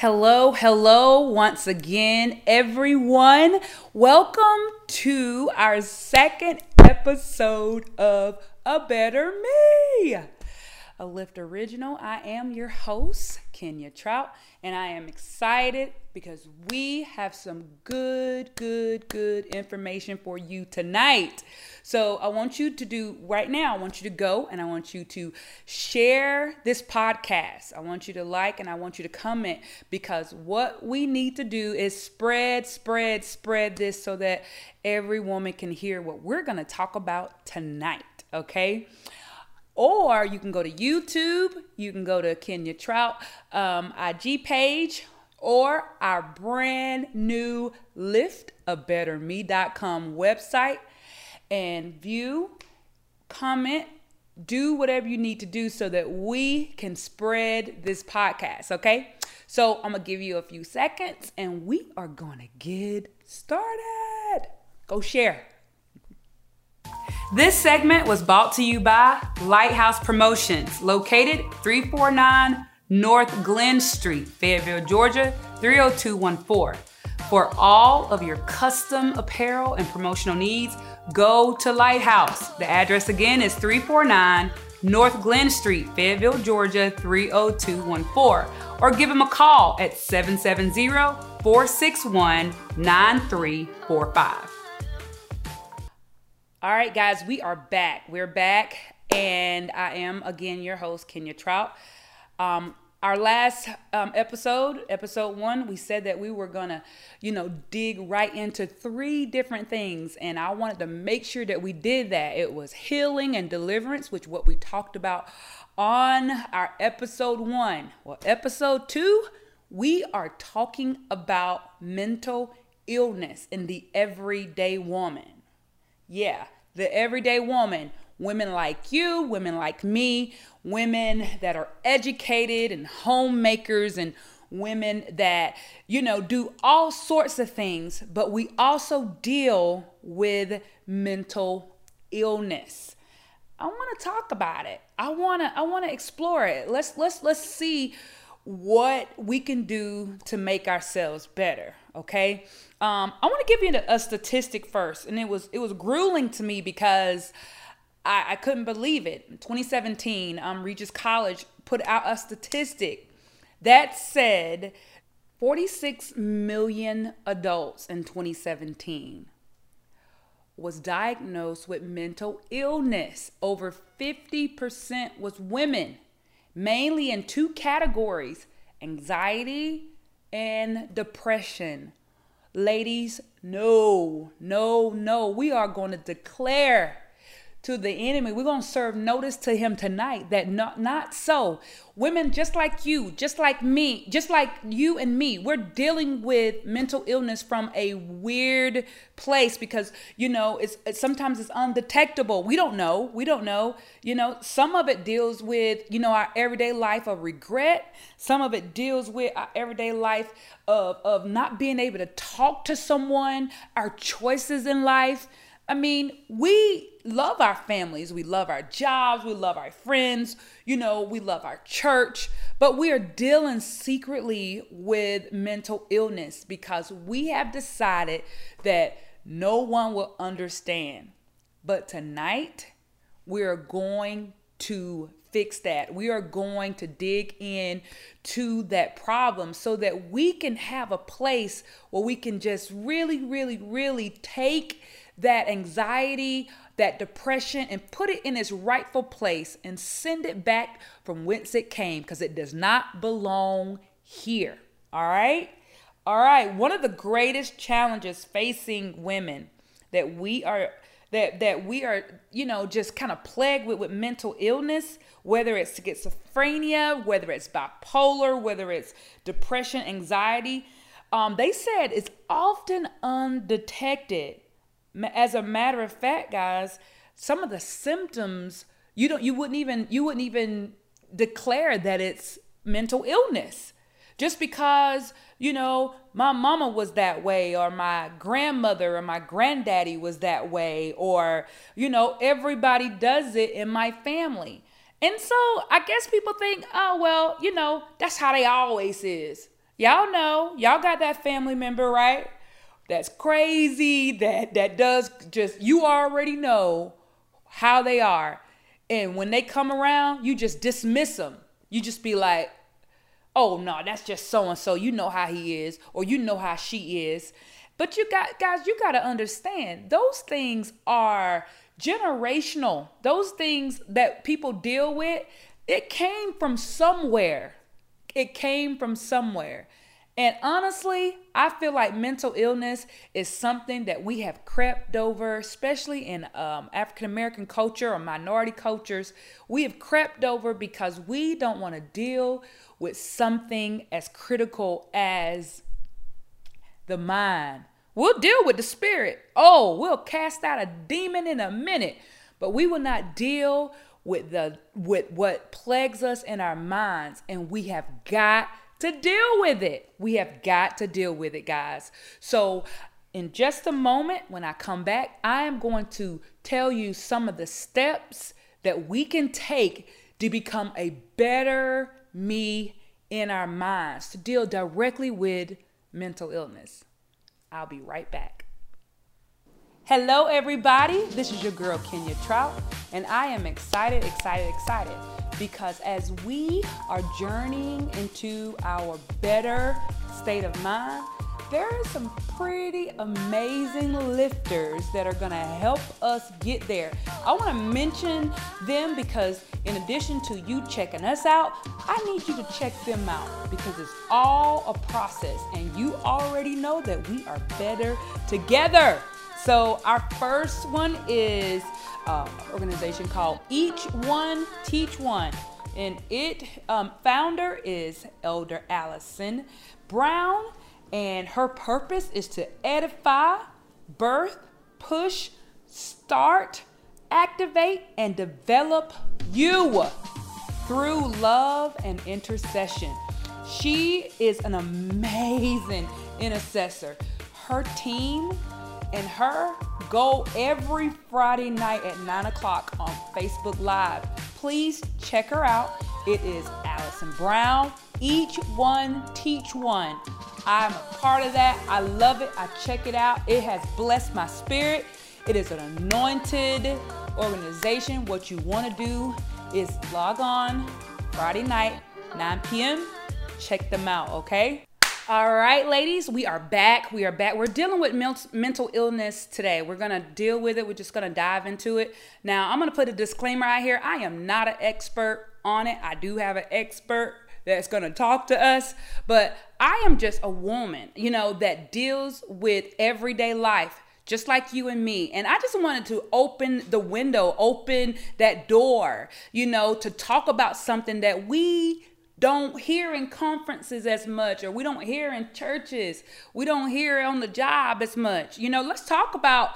Hello, hello, once again, everyone. Welcome to our second episode of A Better Me, a Lift Original. I am your host, Kenya Trout, and I am excited because we have some good, good, good information for you tonight. So I want you to do right now, I want you to go and I want you to share this podcast. I want you to like and I want you to comment because what we need to do is spread, spread, spread this so that every woman can hear what we're going to talk about tonight. Okay. Or you can go to YouTube, you can go to Kenya Trout um, IG page, or our brand new liftabetterme.com website and view, comment, do whatever you need to do so that we can spread this podcast, okay? So I'm gonna give you a few seconds and we are gonna get started. Go share. This segment was brought to you by Lighthouse Promotions, located 349 North Glen Street, Fayetteville, Georgia 30214. For all of your custom apparel and promotional needs, go to Lighthouse. The address again is 349 North Glen Street, Fayetteville, Georgia 30214, or give them a call at 770 461 9345. All right, guys, we are back. We're back, and I am again your host, Kenya Trout. Um, our last um, episode, episode one, we said that we were gonna, you know, dig right into three different things, and I wanted to make sure that we did that. It was healing and deliverance, which what we talked about on our episode one. Well, episode two, we are talking about mental illness in the everyday woman. Yeah, the everyday woman. Women like you, women like me, women that are educated and homemakers and women that, you know, do all sorts of things, but we also deal with mental illness. I want to talk about it. I want to I want to explore it. Let's let's let's see what we can do to make ourselves better okay? Um, i want to give you a, statistic first and it was it was grueling to me because i, I couldn't believe it. In 2017 um, regis college put out a statistic that said 46 million adults in 2017 was diagnosed with mental illness. Over 50% was women mainly in two categories anxiety and depression. Ladies, no, no, no. We are going to declare to the enemy. We're going to serve notice to him tonight that not, not so. Women just like you, just like me, just like you and me, we're dealing with mental illness from a weird place because, you know, it's, it's sometimes it's undetectable. We don't know. We don't know. You know, some of it deals with, you know, our everyday life of regret. Some of it deals with our everyday life of, of not being able to talk to someone, our choices in life. I mean, we love our families, we love our jobs, we love our friends, you know, we love our church, but we are dealing secretly with mental illness because we have decided that no one will understand. But tonight, we are going to fix that. We are going to dig in to that problem so that we can have a place where we can just really, really, really take that anxiety, that depression, and put it in its rightful place and send it back from whence it came because it does not belong here. All right? All right. One of the greatest challenges facing women that we are that that we are you know just kind of plagued with with mental illness whether it's schizophrenia whether it's bipolar whether it's depression anxiety um, they said it's often undetected as a matter of fact, guys, some of the symptoms you don't you wouldn't even you wouldn't even declare that it's mental illness. Just because you know my mama was that way or my grandmother or my granddaddy was that way or you know everybody does it in my family. And so i guess people think oh well you know that's how they always is. Y'all know, y'all got that family member, right? That's crazy, that that does just you already know how they are. And when they come around, you just dismiss them. You just be like, "Oh no, that's just so and so. You know how he is or you know how she is." But you got guys, you got to understand, those things are generational. Those things that people deal with, it came from somewhere. It came from somewhere. And honestly, I feel like mental illness is something that we have crept over, especially in um, African American culture or minority cultures. We have crept over because we don't want to deal with something as critical as the mind. We'll deal with the spirit. Oh, we'll cast out a demon in a minute, but we will not deal with the with what plagues us in our minds and we have got to deal with it. We have got to deal with it, guys. So, in just a moment, when I come back, I am going to tell you some of the steps that we can take to become a better me in our minds, to deal directly with mental illness. I'll be right back. Hello, everybody. This is your girl, Kenya Trout, and I am excited, excited, excited because as we are journeying into our better state of mind, there are some pretty amazing lifters that are going to help us get there. I want to mention them because, in addition to you checking us out, I need you to check them out because it's all a process, and you already know that we are better together. So, our first one is uh, an organization called Each One Teach One. And it um, founder is Elder Allison Brown and her purpose is to edify, birth, push, start, activate, and develop you through love and intercession. She is an amazing intercessor. Her team and her go every Friday night at 9 o'clock on Facebook Live. Please check her out. It is Allison Brown. Each one, teach one. I'm a part of that. I love it. I check it out. It has blessed my spirit. It is an anointed organization. What you want to do is log on Friday night, 9 p.m. Check them out, okay? All right, ladies, we are back. We are back. We're dealing with mental illness today. We're going to deal with it. We're just going to dive into it. Now, I'm going to put a disclaimer out here. I am not an expert on it. I do have an expert that's going to talk to us, but I am just a woman, you know, that deals with everyday life just like you and me. And I just wanted to open the window, open that door, you know, to talk about something that we don't hear in conferences as much, or we don't hear in churches, we don't hear on the job as much. You know, let's talk about,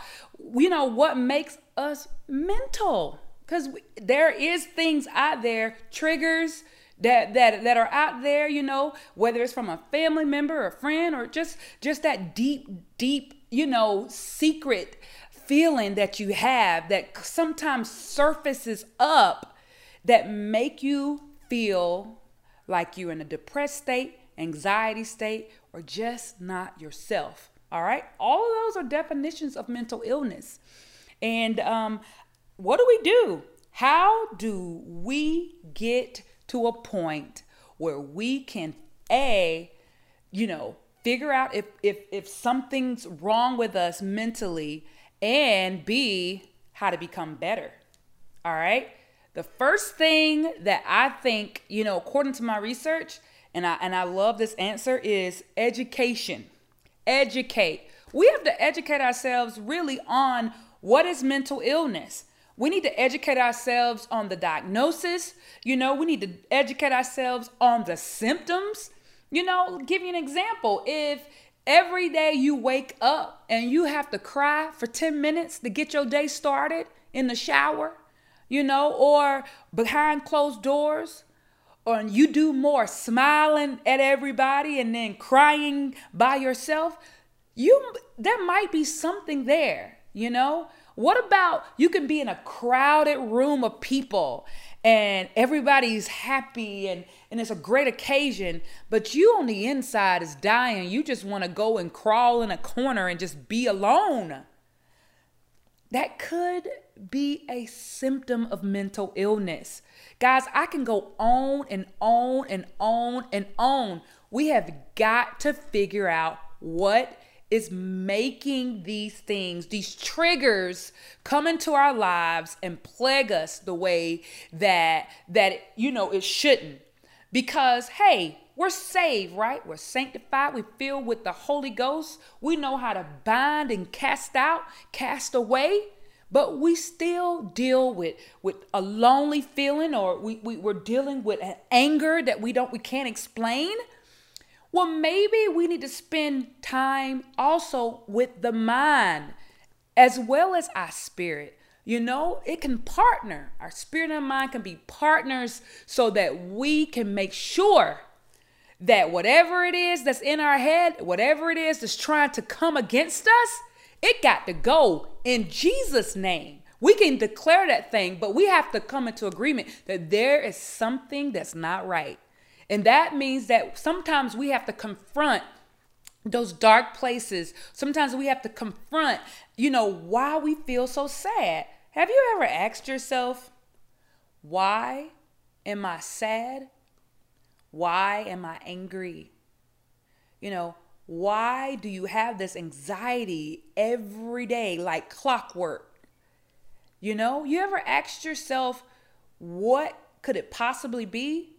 you know, what makes us mental. Because there is things out there, triggers, that that that are out there you know whether it's from a family member a friend or just just that deep deep you know secret feeling that you have that sometimes surfaces up that make you feel like you're in a depressed state anxiety state or just not yourself all right? All of those are definitions of mental illness. And um, what do we do? How do we get to a point where we can a you know figure out if if if something's wrong with us mentally and b how to become better all right the first thing that i think you know according to my research and i and i love this answer is education educate we have to educate ourselves really on what is mental illness we need to educate ourselves on the diagnosis. You know, we need to educate ourselves on the symptoms. You know, give you an example. If every day you wake up and you have to cry for 10 minutes to get your day started in the shower, you know, or behind closed doors, or you do more smiling at everybody and then crying by yourself, you there might be something there, you know? What about you can be in a crowded room of people and everybody's happy and and it's a great occasion, but you on the inside is dying. You just want to go and crawl in a corner and just be alone. That could be a symptom of mental illness. Guys, I can go on and on and on and on. We have got to figure out what is making these things, these triggers come into our lives and plague us the way that that you know it shouldn't. Because hey, we're saved, right? We're sanctified. We're filled with the Holy Ghost. We know how to bind and cast out, cast away. But we still deal with, with a lonely feeling or we, we, we're dealing with an anger that we don't we can't explain well, maybe we need to spend time also with the mind as well as our spirit. You know, it can partner. Our spirit and mind can be partners so that we can make sure that whatever it is that's in our head, whatever it is that's trying to come against us, it got to go in Jesus' name. We can declare that thing, but we have to come into agreement that there is something that's not right. And that means that sometimes we have to confront those dark places. Sometimes we have to confront, you know, why we feel so sad. Have you ever asked yourself, why am I sad? Why am I angry? You know, why do you have this anxiety every day like clockwork? You know, you ever asked yourself, what could it possibly be?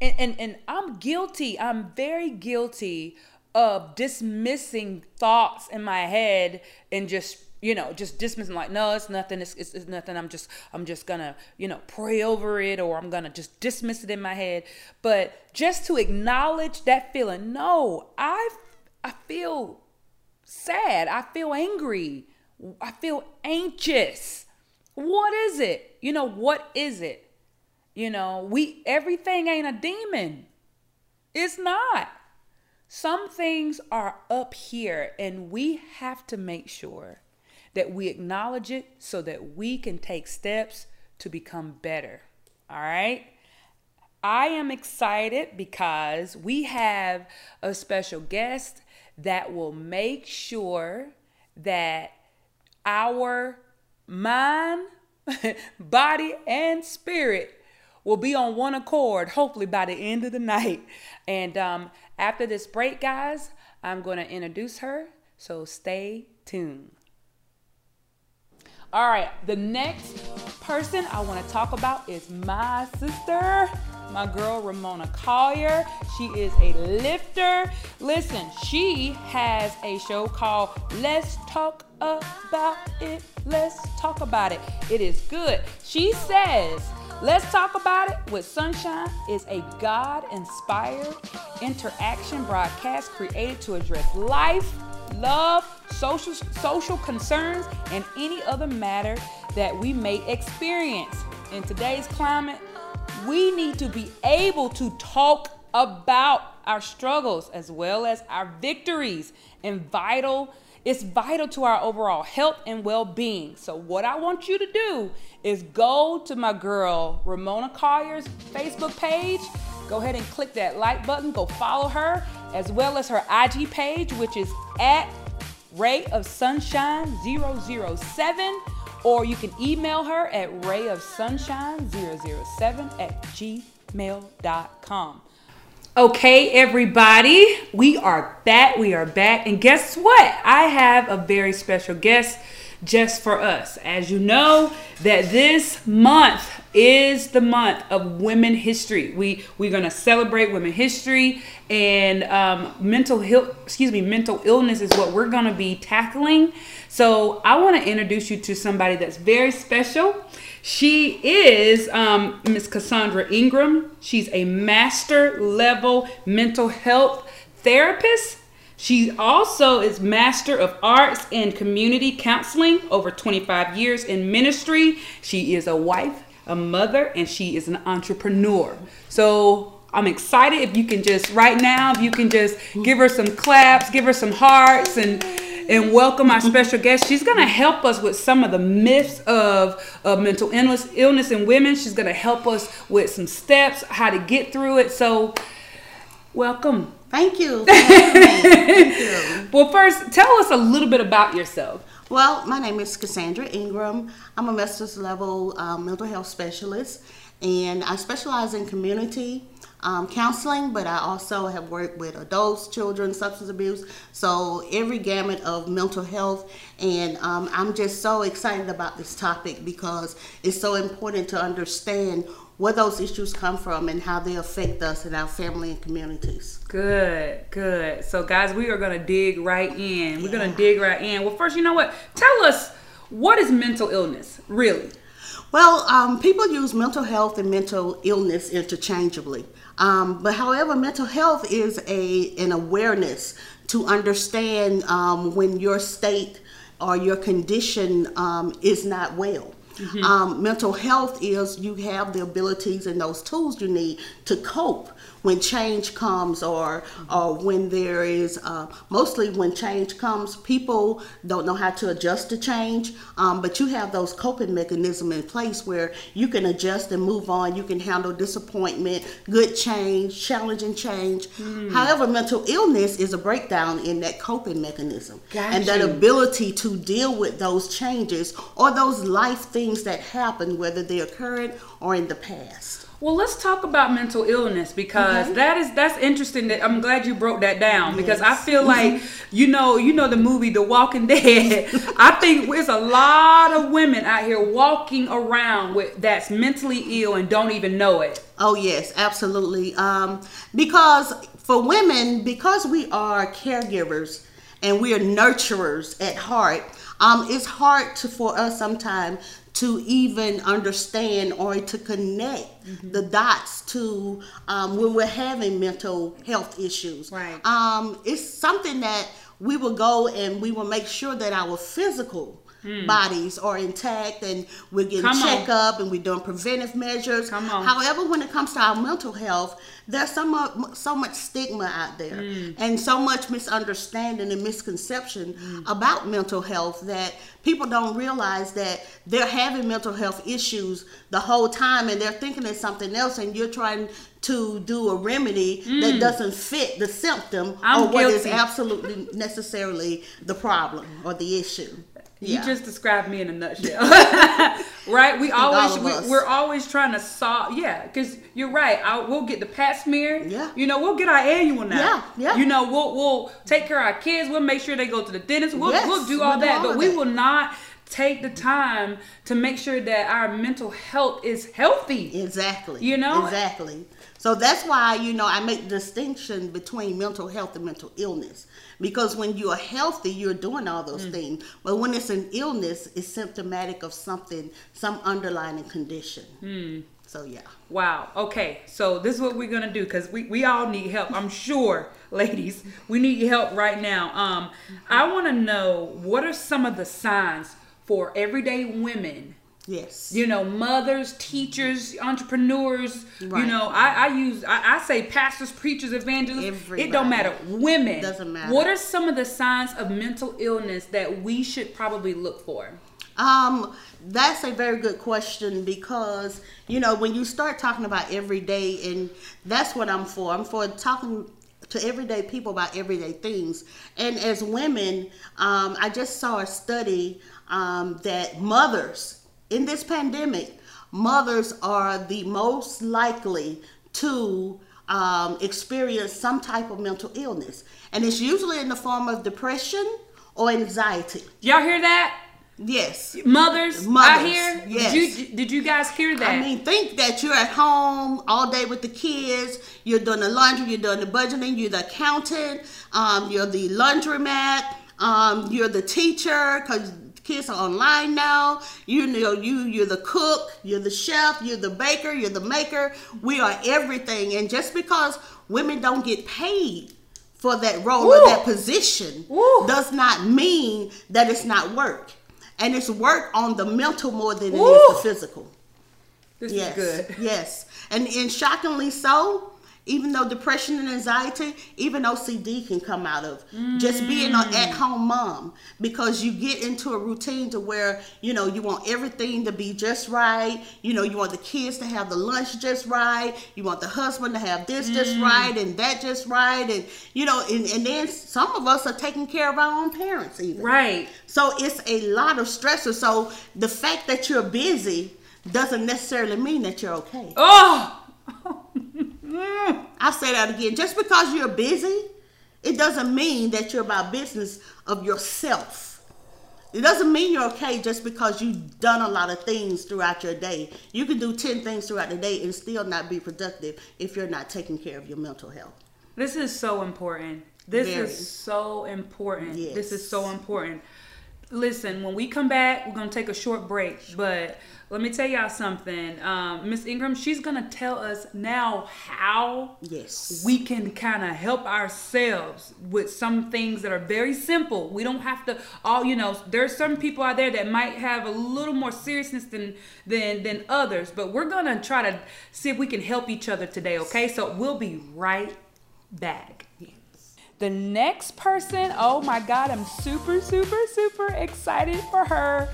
and, and, and I'm guilty. I'm very guilty of dismissing thoughts in my head and just you know just dismissing like no it's nothing it's, it's, it's, nothing i'm just i'm just gonna you know pray over it or i'm gonna just dismiss it in my head but just to acknowledge that feeling no i i feel sad i feel angry i feel anxious what is it you know what is it you know, we everything ain't a demon. It's not. Some things are up here and we have to make sure that we acknowledge it so that we can take steps to become better. All right? I am excited because we have a special guest that will make sure that our mind, body, and spirit will be on one accord, hopefully by the end of the night. And um, after this break, guys, I'm going to introduce her. So stay tuned. All right, the next person I want to talk about is my sister, my girl Ramona Collier. She is a lifter. Listen, she has a show called Let's Talk About It. Let's Talk About It. It is good. She says, Let's Talk About It with Sunshine is a God inspired interaction broadcast created to address life, love, social, social concerns, and any other matter that we may experience. In today's climate, we need to be able to talk about our struggles as well as our victories and vital it's vital to our overall health and well being. So, what I want you to do is go to my girl Ramona Collier's Facebook page. Go ahead and click that like button. Go follow her as well as her IG page, which is at Ray of Sunshine 007. Or you can email her at rayofsunshine007 at gmail.com. Okay, everybody, we are back. We are back. And guess what? I have a very special guest just for us. As you know, that this month is the month of women history. We we're gonna celebrate women history and um, mental health. Excuse me, mental illness is what we're gonna be tackling. So I want to introduce you to somebody that's very special. She is um, Miss Cassandra Ingram. She's a master level mental health therapist. She also is Master of Arts in Community Counseling, over 25 years in ministry. She is a wife, a mother, and she is an entrepreneur. So I'm excited if you can just, right now, if you can just give her some claps, give her some hearts, and and welcome our special guest. She's to help us with some of the myths of, of mental illness, illness in women. She's to help us with some steps, how to get through it. So, welcome. Thank you. Thank you. well, first, tell us a little bit about yourself. Well, my name is Cassandra Ingram. I'm a master's level um, mental health specialist, and I specialize in community um, counseling, but I also have worked with adults, children, substance abuse, so every gamut of mental health. And um, I'm just so excited about this topic because it's so important to understand where those issues come from and how they affect us and our family and communities. Good, good. So, guys, we are going to dig right in. We're going to dig right in. Well, first, you know what? Tell us what is mental illness, really? Well, um, people use mental health and mental illness interchangeably. Um, but however, mental health is a an awareness to understand um, when your state or your condition um, is not well. Mm-hmm. Um, mental health is you have the abilities and those tools you need to cope when change comes or or when there is uh, mostly when change comes people don't know how to adjust to change. Um, but you have those coping mechanisms in place where you can adjust and move on. You can handle disappointment good change challenging change. Mm. however mental illness is a breakdown in that coping mechanism. Got and you. that ability to deal with those changes or those life things that happen whether they occurred or in the past well, let's talk about mental illness because okay. that is that's interesting. That I'm glad you broke that down yes. because I feel like you know you know the movie The Walking Dead. I think there's a lot of women out here walking around with that's mentally ill and don't even know it. Oh yes, absolutely. Um, because for women, because we are caregivers and we are nurturers at heart, um, it's hard to for us sometimes to even understand or to connect mm-hmm. the dots to um, when we're having mental health issues. Right. Um, it's something that we will go and we will make sure that our physical mm. bodies are intact and we're getting Come checkup on. and we're doing preventive measures. However, when it comes to our mental health, there's so much, so much stigma out there mm. and so much misunderstanding and misconception mm. about mental health that people don't realize that they're having mental health issues the whole time and they're thinking it's something else and you're trying to do a remedy mm. that doesn't fit the symptom I'm or what guilty. is absolutely necessarily the problem or the issue. You yeah. just described me in a nutshell, right? We always we, are always trying to solve. Yeah, because you're right. I, we'll get the Pap smear. Yeah. You know, we'll get our annual now. Yeah, yeah. You know, we'll we'll take care of our kids. We'll make sure they go to the dentist. We'll yes, we'll do all we'll that, do all but we that. will not take the time to make sure that our mental health is healthy. Exactly. You know? Exactly. So that's why, you know, I make the distinction between mental health and mental illness. Because when you are healthy, you're doing all those mm. things. But when it's an illness, it's symptomatic of something, some underlying condition. Mm. So yeah. Wow. Okay. So this is what we're gonna do because we, we all need help. I'm sure, ladies, we need your help right now. Um, mm-hmm. I want to know what are some of the signs for everyday women Yes. You know, mothers, teachers, entrepreneurs. Right. You know, I, I use I, I, say pastors, preachers, evangelists. Everybody. It don't matter. Women. Doesn't matter. What are some of the signs of mental illness that we should probably look for? Um, that's a very good question because you know when you start talking about everyday, and that's what I'm for. I'm for talking to everyday people about everyday things. And as women, um, I just saw a study um, that mothers in this pandemic, mothers are the most likely to um, experience some type of mental illness. And it's usually in the form of depression or anxiety. Y'all hear that? Yes. Mothers, Mothers out here? Yes. Did you, did you guys hear that? I mean, think that you're at home all day with the kids. You're doing the laundry, you're doing the budgeting, you're the accountant, um, you're the laundromat, um, you're the teacher, because kids are online now. You know, you you're the cook, you're the chef, you're the baker, you're the maker. We are everything. And just because women don't get paid for that role Ooh. or that position Ooh. does not mean that it's not work. And it's work on the mental more than it Ooh. is the physical. This yes. is good. Yes. And and shockingly so, even though depression and anxiety, even OCD can come out of just mm. being an at home mom because you get into a routine to where, you know, you want everything to be just right. You know, you want the kids to have the lunch just right. You want the husband to have this just mm. right and that just right. And, you know, and, and then some of us are taking care of our own parents even. Right. So it's a lot of stressors. So the fact that you're busy doesn't necessarily mean that you're okay. Oh. Mm. I'll say that again. Just because you're busy, it doesn't mean that you're about business of yourself. It doesn't mean you're okay just because you've done a lot of things throughout your day. You can do 10 things throughout the day and still not be productive if you're not taking care of your mental health. This is so important. This Very. is so important. This is so important. Listen, when we come back, we're gonna take a short break. But let me tell y'all something. Um, Miss Ingram, she's gonna tell us now how Yes. we can kind of help ourselves with some things that are very simple. We don't have to all, you know, there's some people out there that might have a little more seriousness than than than others, but we're going to try to see if we can help each other today, okay? So we'll be right back. The next person, oh my god, I'm super super super excited for her.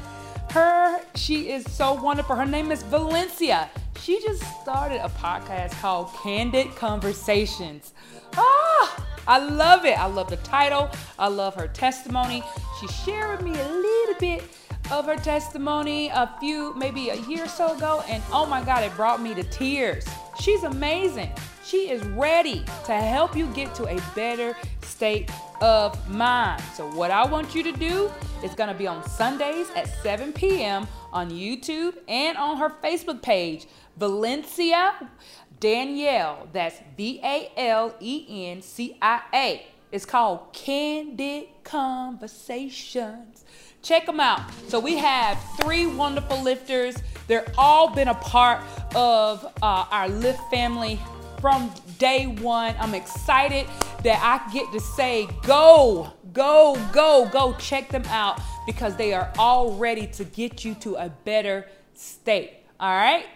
Her, she is so wonderful. Her name is Valencia. She just started a podcast called Candid Conversations. Ah, I love it. I love the title. I love her testimony. She shared with me a little bit of her testimony a few, maybe a year or so ago, and oh my God, it brought me to tears. She's amazing. She is ready to help you get to a better state of mind. So, what I want you to do is going to be on Sundays at 7 p.m. on YouTube and on her Facebook page, Valencia Danielle. That's V A L E N C I A. It's called Candid Conversations. Check them out. So we have three wonderful lifters. They're all been a part of uh, our lift family from day one. I'm excited that I get to say, go, go, go, go check them out because they are all ready to get you to a better state. All right?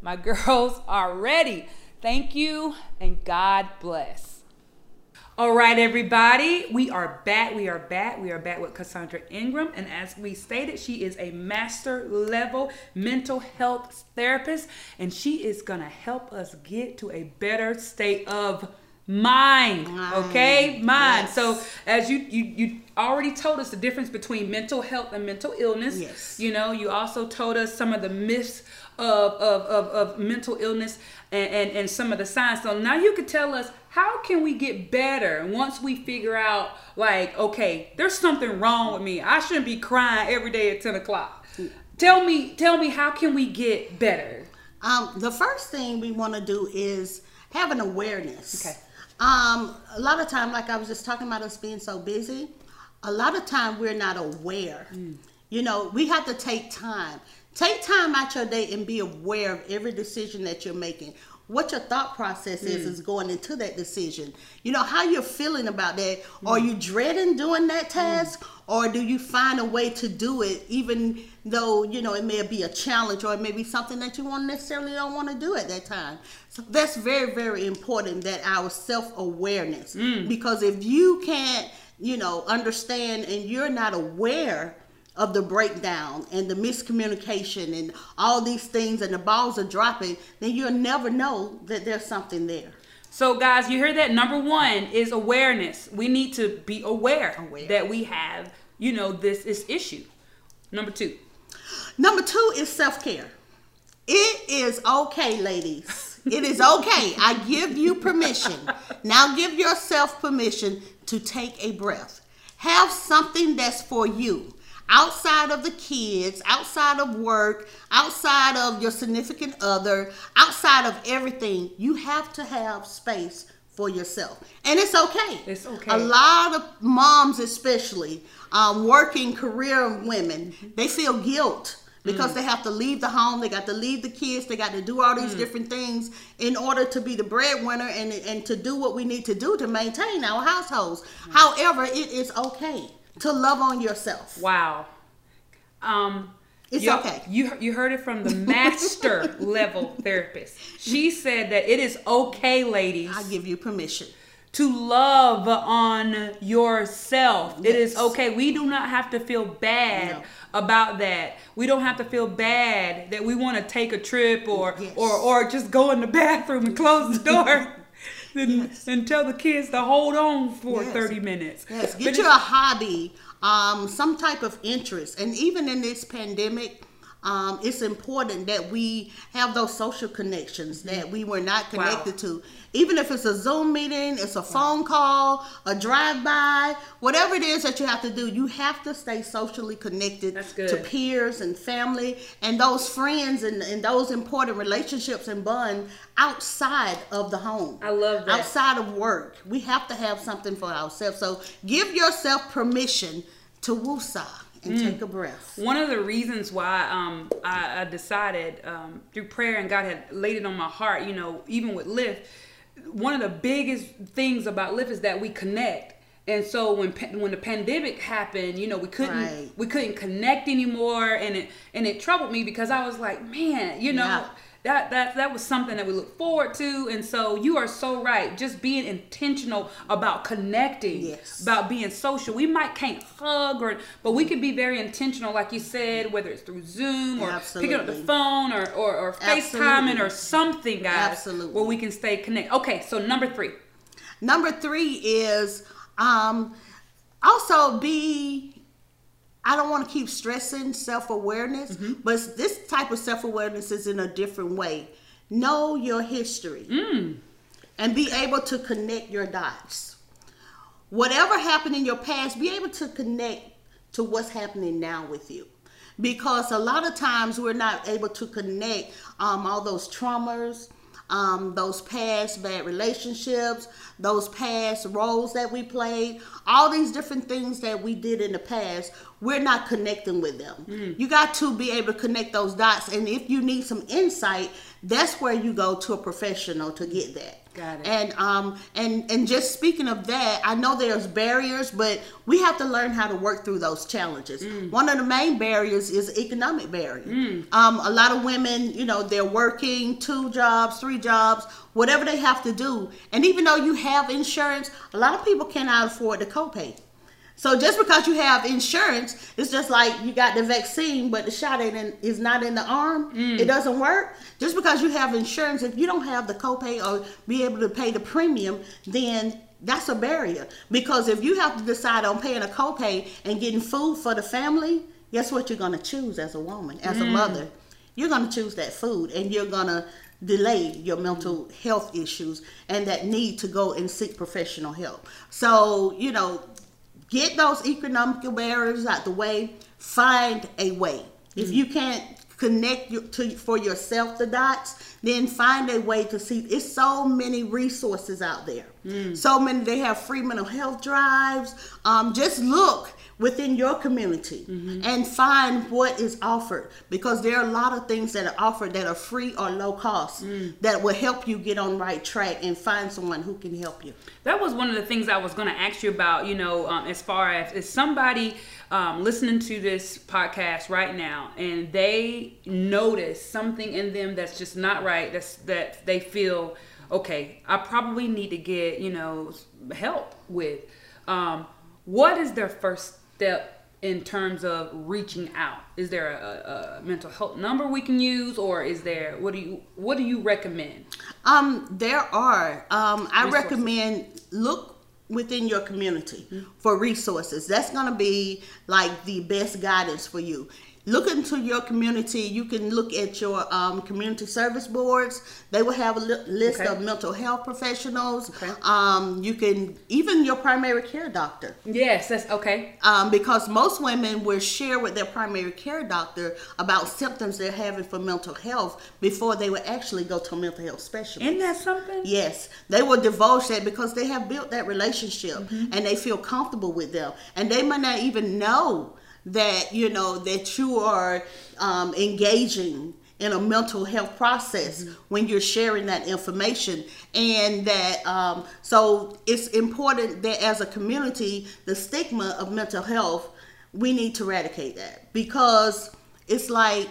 My girls are ready. Thank you and God bless. All right, everybody, we are back. We are back. We are back with Cassandra Ingram. And as we stated, she is a master level mental health therapist, and she is going to help us get to a better state of mind. Okay? Mind. Yes. So, as you, you, you already told us the difference between mental health and mental illness. Yes. You know, you also told us some of the myths of, of, of, of mental illness and, and, and some of the signs. So now you could tell us how can we get better once we figure out like, okay, there's something wrong with me. I shouldn't be crying every day at 10 o'clock. Tell me, tell me how can we get better? Um, the first thing we want to do is have an awareness. Okay. Um, a lot of time, like I was just talking about us being so busy, a lot of time we're not aware. You know, we have to take time. Take time out your day and be aware of every decision that you're making. What your thought process is mm. is going into that decision. You know how you're feeling about that. Are mm. you dreading doing that mm. task, or do you find a way to do it, even though you know it may be a challenge or it may be something that you won't necessarily don't want to do at that time. So that's very very important that our self awareness. Because if you can't you know understand and you're not aware of the breakdown and the miscommunication and all these things and the balls are dropping, then you'll never know that there's something there. So, guys, you hear that? Number one is awareness. We need to be aware, Aware. that we have, you know, this this issue. Number two. Number two is self care. It is okay, ladies. It is okay. I give you permission. Now give yourself permission to take a breath. Have something that's for you. Outside of the kids, outside of work, outside of your significant other, outside of everything, you have to have space for yourself. And it's okay. It's okay. A lot of moms, especially um, working career women, they feel guilt because mm. they have to leave the home, they got to leave the kids, they got to do all these mm. different things in order to be the breadwinner and, and to do what we need to do to maintain our households. Mm. However, it is okay to love on yourself. Wow. Um, It's Yo- okay. You you heard it from the master level therapist. She said that it is okay, ladies, I give you permission. to love on yourself. It is okay. We do not have to feel bad No. about that. We don't have to feel bad that we want to take a trip or Yes. or or just go in the bathroom and close the door. And, and tell the kids to hold on for Yes. 30 minutes. Yes, But get you it's- a hobby, um, some type of interest, and even in this pandemic, um, it's important that we have those social connections that we were not Wow. connected to. Even if it's a Zoom meeting, it's a phone call, a drive-by, whatever it is that you have to do, you have to stay socially connected to peers and family and those friends and, and those important relationships and bond outside of the home. I love that. Outside of work, we have to have something for ourselves. So give yourself permission to woosah and Mm. take a breath. One of the reasons why um, I, I decided um, through prayer and God had laid it on my heart, you know, even with Lift, one of the biggest things about Lift is that we connect. And so when when the pandemic happened, you know, we couldn't Right. we couldn't connect anymore, and it and it troubled me because I was like, man, you know. Yeah. That, that that was something that we look forward to and so you are so right just being intentional about connecting Yes. about being social. We might can't hug or but we can be very intentional, like you said, whether it's through Zoom or picking up the phone or or, or FaceTiming or something, guys. Absolutely. Where we can stay connected. Okay, so number three. Number three is um, also be. I don't want to keep stressing self awareness, Mm-hmm. but this type of self awareness is in a different way. Know your history Mm. and be able to connect your dots. Whatever happened in your past, be able to connect to what's happening now with you. Because a lot of times we're not able to connect um, all those traumas, um, those past bad relationships, those past roles that we played, all these different things that we did in the past, we're not connecting with them. You got to be able to connect those dots. And if you need some insight, that's where you go to a professional to get that. Got it. And um and and just speaking of that, I know there's barriers, but we have to learn how to work through those challenges. Mm. One of the main barriers is economic barrier. Um, a lot of women, you know, they're working two jobs, three jobs, whatever they have to do, and even though you have insurance, a lot of people cannot afford the copay. So just because you have insurance, it's just like you got the vaccine, but the shot ain't in, is not in the arm. Mm. It doesn't work. Just because you have insurance, if you don't have the copay or be able to pay the premium, then that's a barrier. Because if you have to decide on paying a copay and getting food for the family, guess what you're gonna choose as a woman, as a mm. mother? You're gonna choose that food, and you're gonna delay your mental health issues and that need to go and seek professional help. So you know get those economical barriers out the way find a way. If you can't connect your, to for yourself the dots then find a way to see it's so many resources out there. So many they have free mental health drives. Um, just look within your community and find what is offered because there are a lot of things that are offered that are free or low cost that will help you get on right track and find someone who can help you. That was one of the things I was going to ask you about, you know, um, as far as is somebody um, listening to this podcast right now and they notice something in them that's just not right, that's that they feel, okay, I probably need to get, you know, help with. Um, what is their first step in terms of reaching out? Is there a, a mental health number we can use, or is there what do you what do you recommend? Um, there are. Um, I Resources. recommend look within your community for resources. That's gonna be like the best guidance for you. Look into your community. You can look at your um, community service boards. They will have a li- list Okay. of mental health professionals. Okay. Um, you can even your primary care doctor Yes, that's okay. um, because most women will share with their primary care doctor about symptoms they're having for mental health before they would actually go to a mental health specialist. Isn't that something? Yes, they will divulge that because they have built that relationship Mm-hmm. and they feel comfortable with them, and they might not even know that you know that you are um, engaging in a mental health process Mm-hmm. when you're sharing that information, and that um, so it's important that as a community, the stigma of mental health, we need to eradicate that because it's like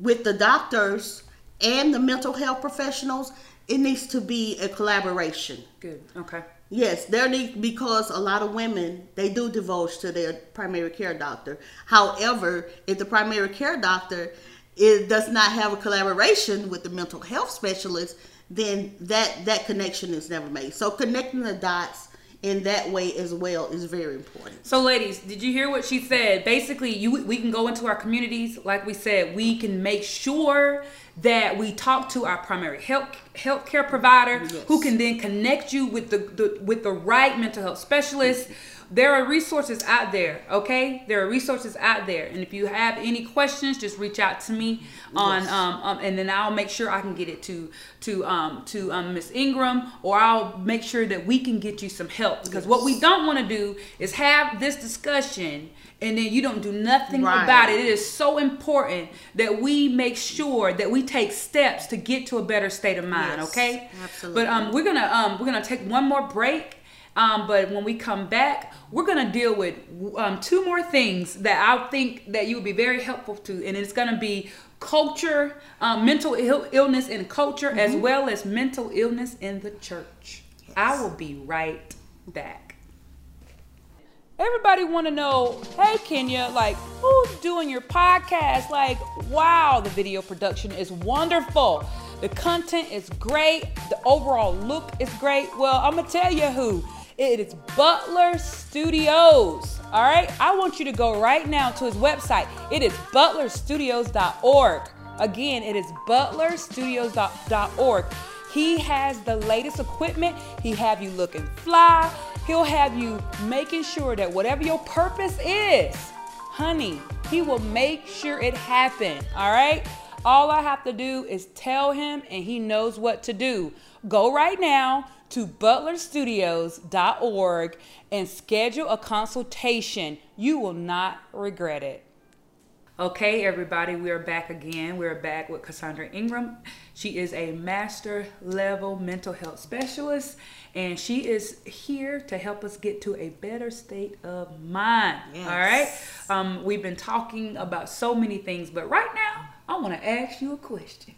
with the doctors and the mental health professionals, it needs to be a collaboration. Good. Okay. Yes, there need because a lot of women they do divulge to their primary care doctor. However, if the primary care doctor it does not have a collaboration with the mental health specialist, then that that connection is never made. So connecting the dots in that way as well is very important. So, ladies, did you hear what she said? Basically, you we can go into our communities, like we said, we can make sure that we talk to our primary health healthcare provider, yes. who can then connect you with the, the with the right mental health specialist. There are resources out there, okay? There are resources out there, and if you have any questions, just reach out to me on, yes. um, um, and then I'll make sure I can get it to to um to um Miss Ingram, or I'll make sure that we can get you some help because yes. what we don't want to do is have this discussion and then you don't do nothing right. about it. It is so important that we make sure that we take steps to get to a better state of mind. Yes, okay, absolutely. But um, we're gonna um, we're gonna take one more break. Um, but when we come back, we're going to deal with um, two more things that I think that you would be very helpful to, and it's going to be culture, um, mental Ill- illness in culture, mm-hmm. as well as mental illness in the church. Yes. I will be right back. Everybody want to know, hey Kenya, like who's doing your podcast? Like, wow, the video production is wonderful. The content is great. The overall look is great. Well, I'm gonna tell you who. It is Butler Studios. All right, I want you to go right now to his website. It is butlerstudios.org. Again, it is butlerstudios.org. He has the latest equipment. He have you looking fly. He'll have you making sure that whatever your purpose is, honey, he will make sure it happen. All right? All I have to do is tell him and he knows what to do. Go right now to butlerstudios.org and schedule a consultation. You will not regret it. Okay, everybody, we are back again. We're back with Cassandra Ingram. She is a master level mental health specialist, and she is here to help us get to a better state of mind. Yes. All right, um, we've been talking about so many things, but right now, I want to ask you a question.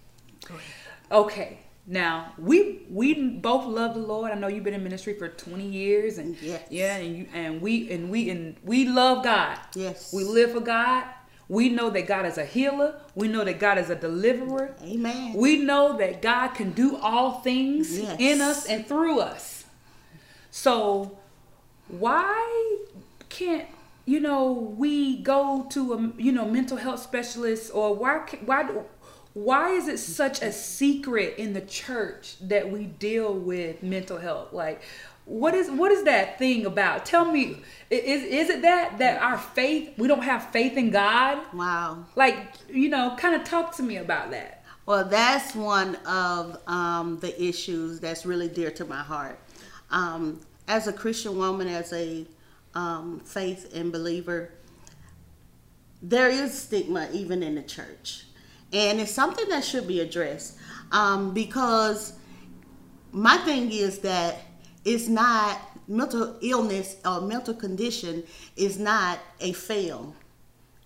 Okay, now we we both love the Lord. I know you've been in ministry for twenty years, and yes. yeah, and you and we and we and we love God. Yes, we live for God. We know that God is a healer. We know that God is a deliverer. Amen. We know that God can do all things yes. in us and through us. So why can't you know we go to a you know mental health specialist or why why why is it such a secret in the church that we deal with mental health like what is what is that thing about? Tell me is is it that that our faith we don't have faith in god? Wow. Like you know kind of talk to me about that. Well that's one of um, the issues that's really dear to my heart. Um, as a christian woman as a um, faith and believer there is stigma even in the church. And it's something that should be addressed um, because my thing is that it's not mental illness or mental condition is not a fail.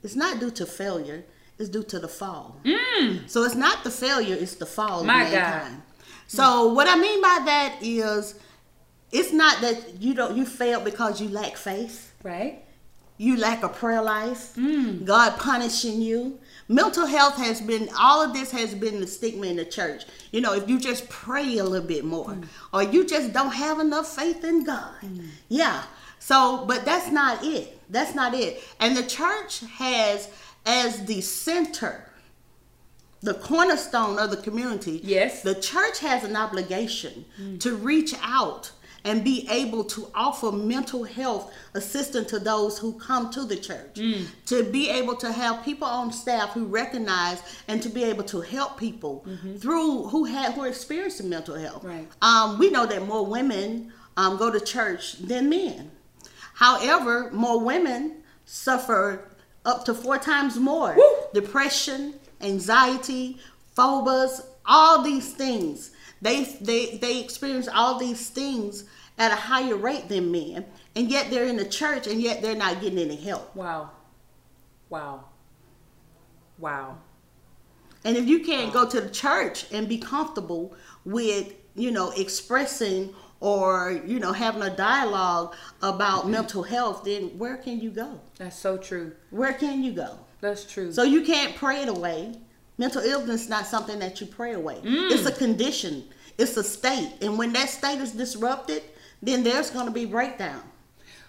It's not due to failure. It's due to the fall. Mm. So it's not the failure. It's the fall. My God. So what I mean by that is, it's not that you don't you failed because you lack faith. Right. You lack a prayer life. Mm. God punishing you mental health has been all of this has been the stigma in the church you know if you just pray a little bit more mm. or you just don't have enough faith in god mm. yeah so but that's not it that's not it and the church has as the center the cornerstone of the community yes the church has an obligation mm. to reach out and be able to offer mental health assistance to those who come to the church. Mm. To be able to have people on staff who recognize and to be able to help people mm-hmm. through who have who are experiencing mental health. Right. Um, we know that more women um, go to church than men. However, more women suffer up to four times more Woo! depression, anxiety, phobias, all these things. They, they, they experience all these things at a higher rate than men, and yet they're in the church, and yet they're not getting any help. Wow, wow. Wow. And if you can't go to the church and be comfortable with, you know, expressing or, you know, having a dialogue about mm-hmm. mental health, then where can you go? That's so true. Where can you go? That's true. So you can't pray it away. Mental illness is not something that you pray away. Mm. It's a condition. It's a state. And when that state is disrupted, then there's going to be breakdown.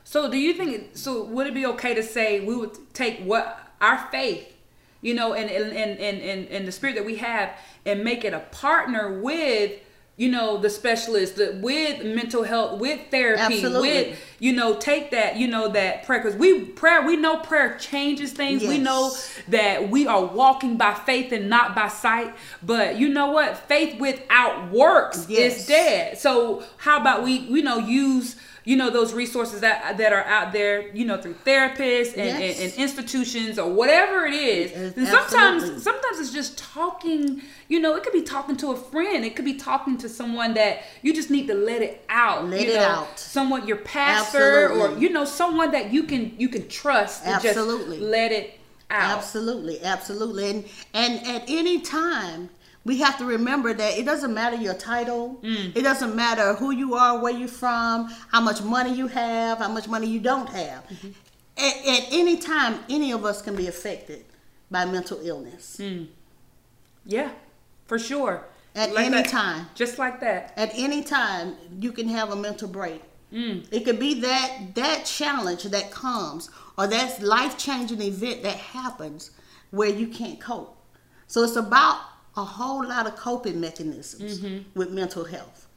So do you think so would it be okay to say we would take what our faith, you know, and and and and, and the spirit that we have and make it a partner with you know the specialist the, with mental health with therapy Absolutely. with you know take that you know that prayer. Because we prayer we know prayer changes things. We know that we are walking by faith and not by sight. But you know what? Faith without works Yes. is dead. So how about we you know use you know those resources that that are out there you know through therapists and, Yes. and, and institutions or whatever it is and sometimes absolutely. sometimes it's just talking you know it could be talking to a friend it could be talking to someone that you just need to let it out Let you it know, out. someone your pastor or you know someone that you can you can trust Absolutely. just let it out Absolutely, absolutely. And and at any time, we have to remember that it doesn't matter your title. Mm. It doesn't matter who you are, where you're from, how much money you have, how much money you don't have. Mm-hmm. At, at any time, any of us can be affected by mental illness. Mm. yeah for sure At Like any that. time. just like that At any time, you can have a mental break. Mm. It could be that that challenge that comes, or that life changing event that happens where you can't cope. So it's about a whole lot of coping mechanisms Mm-hmm. with mental health.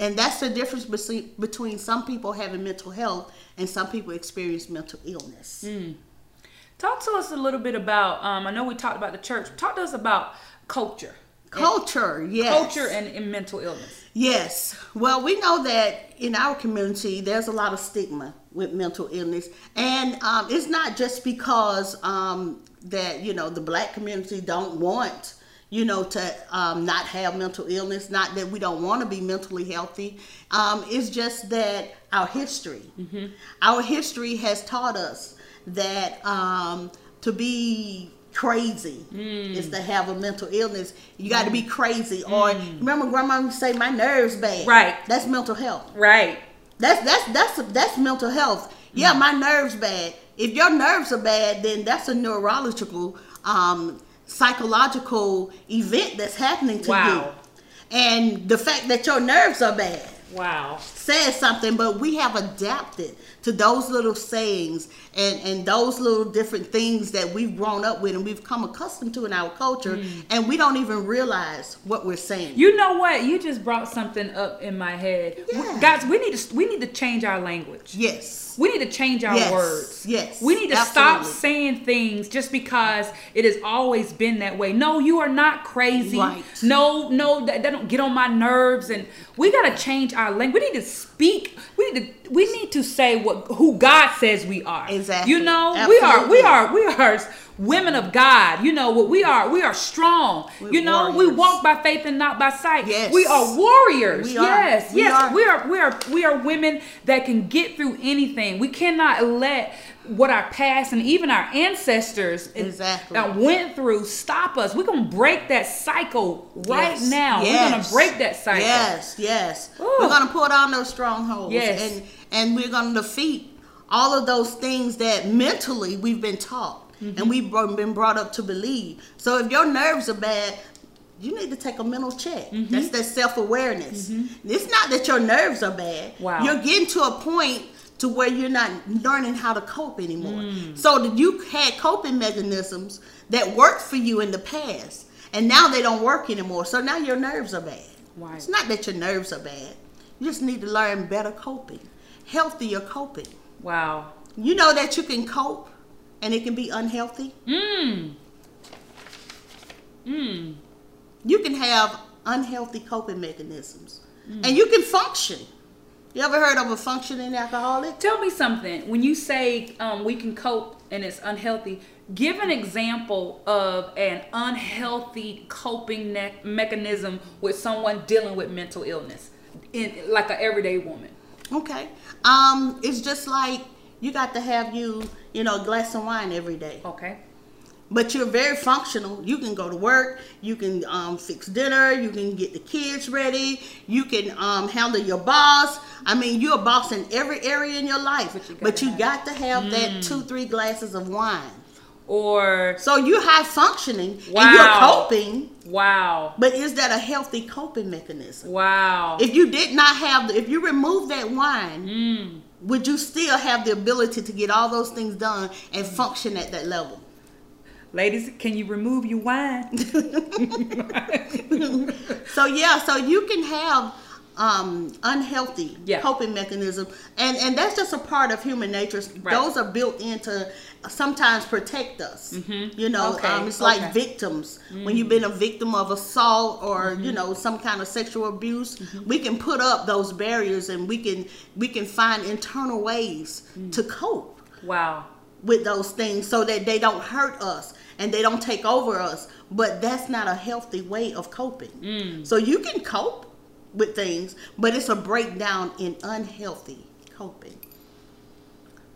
And that's the difference between, between some people having mental health and some people experience mental illness. Mm. talk to us a little bit about um, i know we talked about the church talk to us about culture Culture, yes. culture and, and mental illness Yes. Well, we know that in our community, there's a lot of stigma with mental illness, and um, it's not just because um, that you know the black community don't want you know to um, not have mental illness. Not that we don't want to be mentally healthy. Um, it's just that our history, our history has taught us that um, to be crazy is to have a mental illness. You got to be crazy. Or remember, grandma used to say, "My nerves bad." Right. That's mental health. right That's that's that's that's mental health. Yeah, my nerves bad. If your nerves are bad, then that's a neurological, um, psychological event that's happening to Wow. you. And the fact that your nerves are bad wow says something, but we have adapted to those little sayings and, and those little different things that we've grown up with and we've come accustomed to in our culture, mm. and we don't even realize what we're saying. You know what? You just brought something up in my head, Yeah. guys. We need to we need to change our language. yes. We need to change our Yes, words. yes, We need to stop saying things just because it has always been that way. No, you are not crazy. Right. No, no, that, that don't get on my nerves. And we gotta change our language. We need to speak. We need to we need to say what who God says we are. Exactly. You know, we are we are we are women of God. You know what we are. We are strong. We're you know, we walk by faith and not by sight. Yes. We are warriors. We are. Yes, We yes. are. We are we are we are women that can get through anything. We cannot let what our past and even our ancestors Exactly. uh, went through stop us. We're gonna break that cycle right Yes. now. We're gonna break that cycle. Yes, yes. Ooh. We're gonna pull down those strongholds. Yes. And and we're gonna defeat all of those things that mentally we've been taught Mm-hmm. and we've been brought up to believe. So if your nerves are bad, you need to take a mental check. Mm-hmm. That's that self awareness. It's not that your nerves are bad. Wow. You're getting to a point to where you're not learning how to cope anymore. Mm. So that you had coping mechanisms that worked for you in the past, and now they don't work anymore. So now your nerves are bad. Right. It's not that your nerves are bad. You just need to learn better coping, healthier coping. Wow. You know that you can cope, and it can be unhealthy. Mmm. Mmm. You can have unhealthy coping mechanisms, Mm. and you can function. You ever heard of a functioning alcoholic? Tell me something. When you say um, we can cope and it's unhealthy, give an example of an unhealthy coping mechanism with someone dealing with mental illness, in like an everyday woman. Okay. Um, it's just like you got to have you, you know, a glass of wine every day. Okay. but you're very functional. You can go to work, you can um, fix dinner, you can get the kids ready, you can um, handle your boss. I mean, you're a boss in every area in your life, but you got, to have that two, three glasses of wine. Or So you're high functioning and you're coping, wow, but is that a healthy coping mechanism? wow. If you did not have, the, if you remove that wine, Mm. would you still have the ability to get all those things done and function at that level? Ladies, can you remove your wine? So yeah, so you can have um, unhealthy Yeah. coping mechanism, and and that's just a part of human nature. Right. Those are built into sometimes protect us. You know, Okay, um, it's okay. like victims. When you've been a victim of assault or Mm-hmm. you know some kind of sexual abuse, we can put up those barriers, and we can we can find internal ways Mm. to cope wow. with those things so that they don't hurt us and they don't take over us. But that's not a healthy way of coping. Mm. So you can cope with things, but it's a breakdown in unhealthy coping.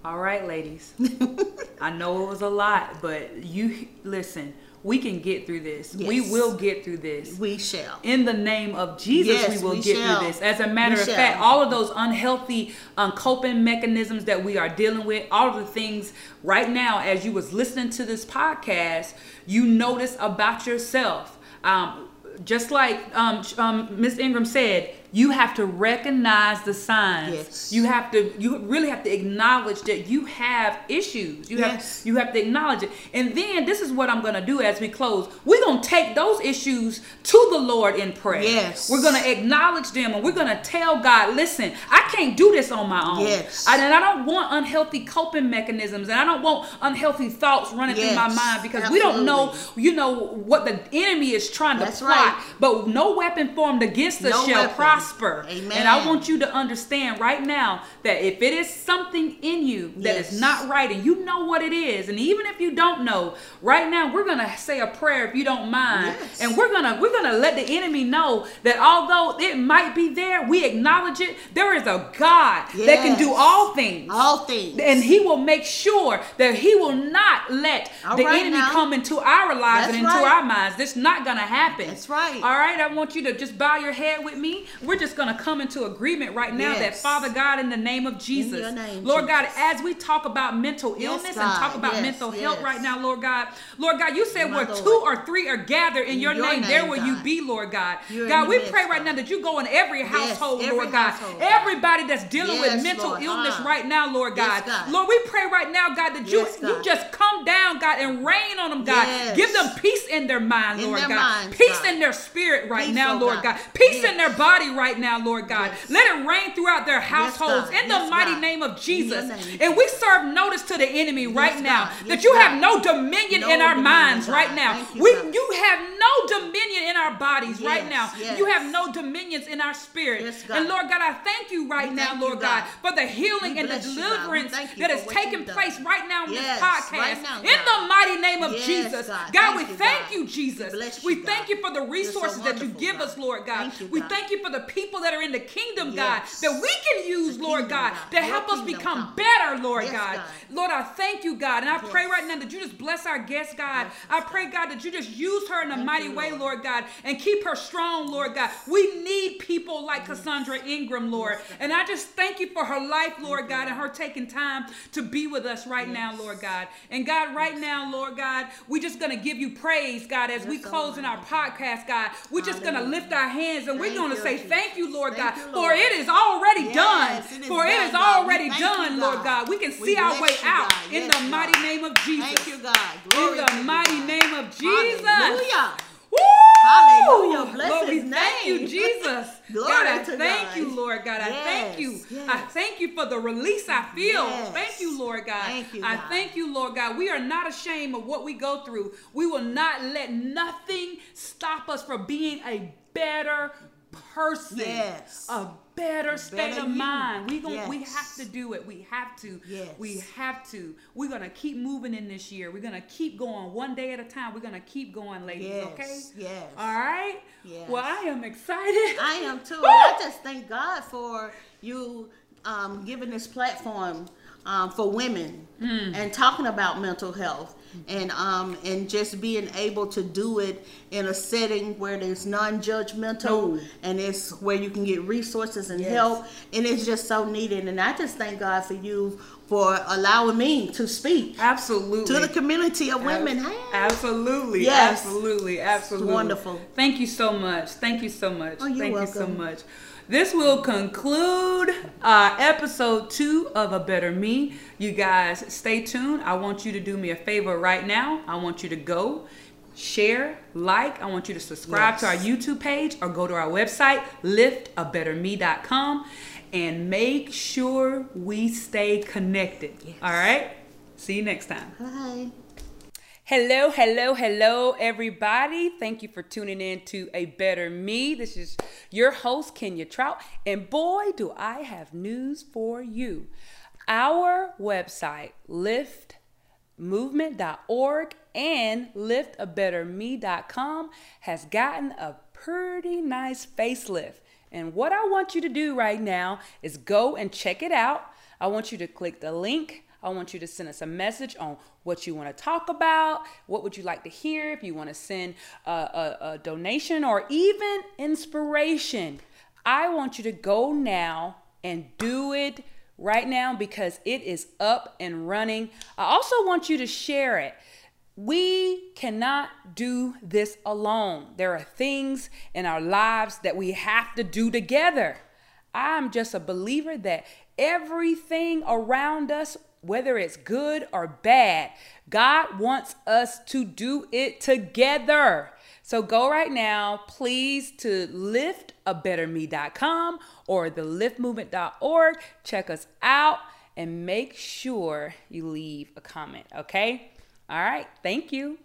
All right, ladies. I know it was a lot, but you listen. We can get through this. We will get through this. We shall. In the name of Jesus, Yes, we will we get shall. through this. As a matter We of shall. fact, all of those unhealthy um, coping mechanisms that we are dealing with, all of the things right now, as you was listening to this podcast, you notice about yourself. Um, just like um, um, Miss Ingram said, you have to recognize the signs. Yes. You have to. You really have to acknowledge that you have issues. You Yes. have. You have to acknowledge it. And then this is what I'm gonna do as we close. We're gonna take those issues to the Lord in prayer. Yes. We're gonna acknowledge them and we're gonna tell God, listen, I can't do this on my own. Yes. I- and I don't want unhealthy coping mechanisms and I don't want unhealthy thoughts running through my mind because we don't know, you know, what the enemy is trying to That's plot. right. But no weapon formed against us No shall weapon. prosper. Amen. And I want you to understand right now that if it is something in you that is Yes. not right and you know what it is, and even if you don't know, right now we're gonna say a prayer if you don't mind, Yes. and we're gonna we're gonna let the enemy know that although it might be there, we acknowledge it. There is a God that can do all things. All things. And he will make sure that he will not let All the right enemy now. come into our lives That's and into right. our minds. This not gonna happen. That's right. All right, I want you to just bow your head with me. We're just gonna come into agreement right now that Father God, in the name of Jesus, name, Lord God, as we talk about mental Yes, illness and talk about Yes, mental health right now, Lord God, Lord God, you said where two or three are gathered in, In your, your name, name, there will you be, Lord God. You're God, we pray right God. now that you go in every household, every Lord God. household, God. Everybody that's dealing Yes, with mental Lord. illness Ah. right now, Lord Yes, God. God. Lord, we pray right now, God, that you Yes, you just come down, God, and rain on them, God. Yes. Give them peace in their mind, Lord God. peace in their spirit right now, oh Lord God. God. Peace in their body right now, Lord God. Yes. Let it rain throughout their households God. in the Yes, mighty God. name of Jesus. name, and we serve notice to the enemy right Yes, now that you God. have no dominion No in our dominion, minds God. right now. You, we you have no dominion in our bodies right now. yes. You have no dominions in our spirit. Yes, and Lord God, I thank you right We now, Lord God, for the healing We and the bless you, God. We deliverance that is taking you've done. place right now in Yes, this podcast. right now, in the mighty name of Yes, Jesus. God. Thank we you, thank you, Jesus. We bless we you, thank you for the resources that you give us, Lord God. We thank you for the people that are in the kingdom, God, that we can use, The Lord God, God. to help us become come. better, Lord Yes, God. God. Lord, I thank you, God. And I pray right now that you just bless our guest, God. Yes, I pray, God, that you just use her in a Thank mighty you, way, Lord. Lord God, and keep her strong, Lord God. We need people like Cassandra Ingram, Lord. Yes, And I just thank you for her life, Lord God, and her taking time to be with us right now, Lord God. And God, right now, Lord God, we're just going to give you praise, God, as we Yes, close in our podcast, God. We're just going to lift our hands and we're going to say. Thank you, Lord Thank God, you, for it is already Yes, done. it is For it is God. Already done, you, Lord God. God. We can We see our way you, out God. in Yes, the mighty name of Jesus. Thank you, God. Glory in the mighty God. name of Jesus. Hallelujah. Woo! Hallelujah. Bless Lord, we his thank you, name. Jesus. Glory God, I thank God. you, Lord God. I thank you. Yes, I thank you for the release I feel. Yes. Thank you, Lord God. Thank you, I thank you, Lord God. We are not ashamed of what we go through. We will not let nothing stop us from being a better person. Yes. A better state better of you. mind. We going we have to do it. We have to. Yes. We have to. We're gonna keep moving in this year. We're gonna keep going one day at a time. We're gonna keep going, ladies. Yes, Okay. yes. All right. Yes. Well, I am excited. I am too. I just thank God for you um, giving this platform um, for women and talking about mental health and um and just being able to do it in a setting where there's non-judgmental No. and it's where you can get resources and Yes. help and it's just so needed and i just thank god for you for allowing me to speak Absolutely. to the community of women Ab- Hey. Absolutely. Yes. Absolutely. Absolutely. wonderful. Thank you so much. Thank you so much. Oh, you're Thank you so much. This will conclude uh, episode two of A Better Me. You guys stay tuned. I want you to do me a favor right now. I want you to go share, like. I want you to subscribe to our YouTube page or go to our website, liftabetterme.com, and make sure we stay connected. All right? See you next time. Bye. Hello, hello, hello, everybody. Thank you for tuning in to A Better Me. This is your host, Kenya Trout. And boy, do I have news for you. Our website, liftmovement.org and liftabetterme.com, has gotten a pretty nice facelift. And what I want you to do right now is go and check it out. I want you to click the link. I want you to send us a message on what you want to talk about, what would you like to hear, if you want to send a, a, a donation or even inspiration. I want you to go now and do it right now because it is up and running. I also want you to share it. We cannot do this alone. There are things in our lives that we have to do together. I'm just a believer that everything around us, whether it's good or bad, God wants us to do it together. So go right now, please, to liftabetterme.com or the liftmovement.org. Check us out and make sure you leave a comment, okay? All right, thank you.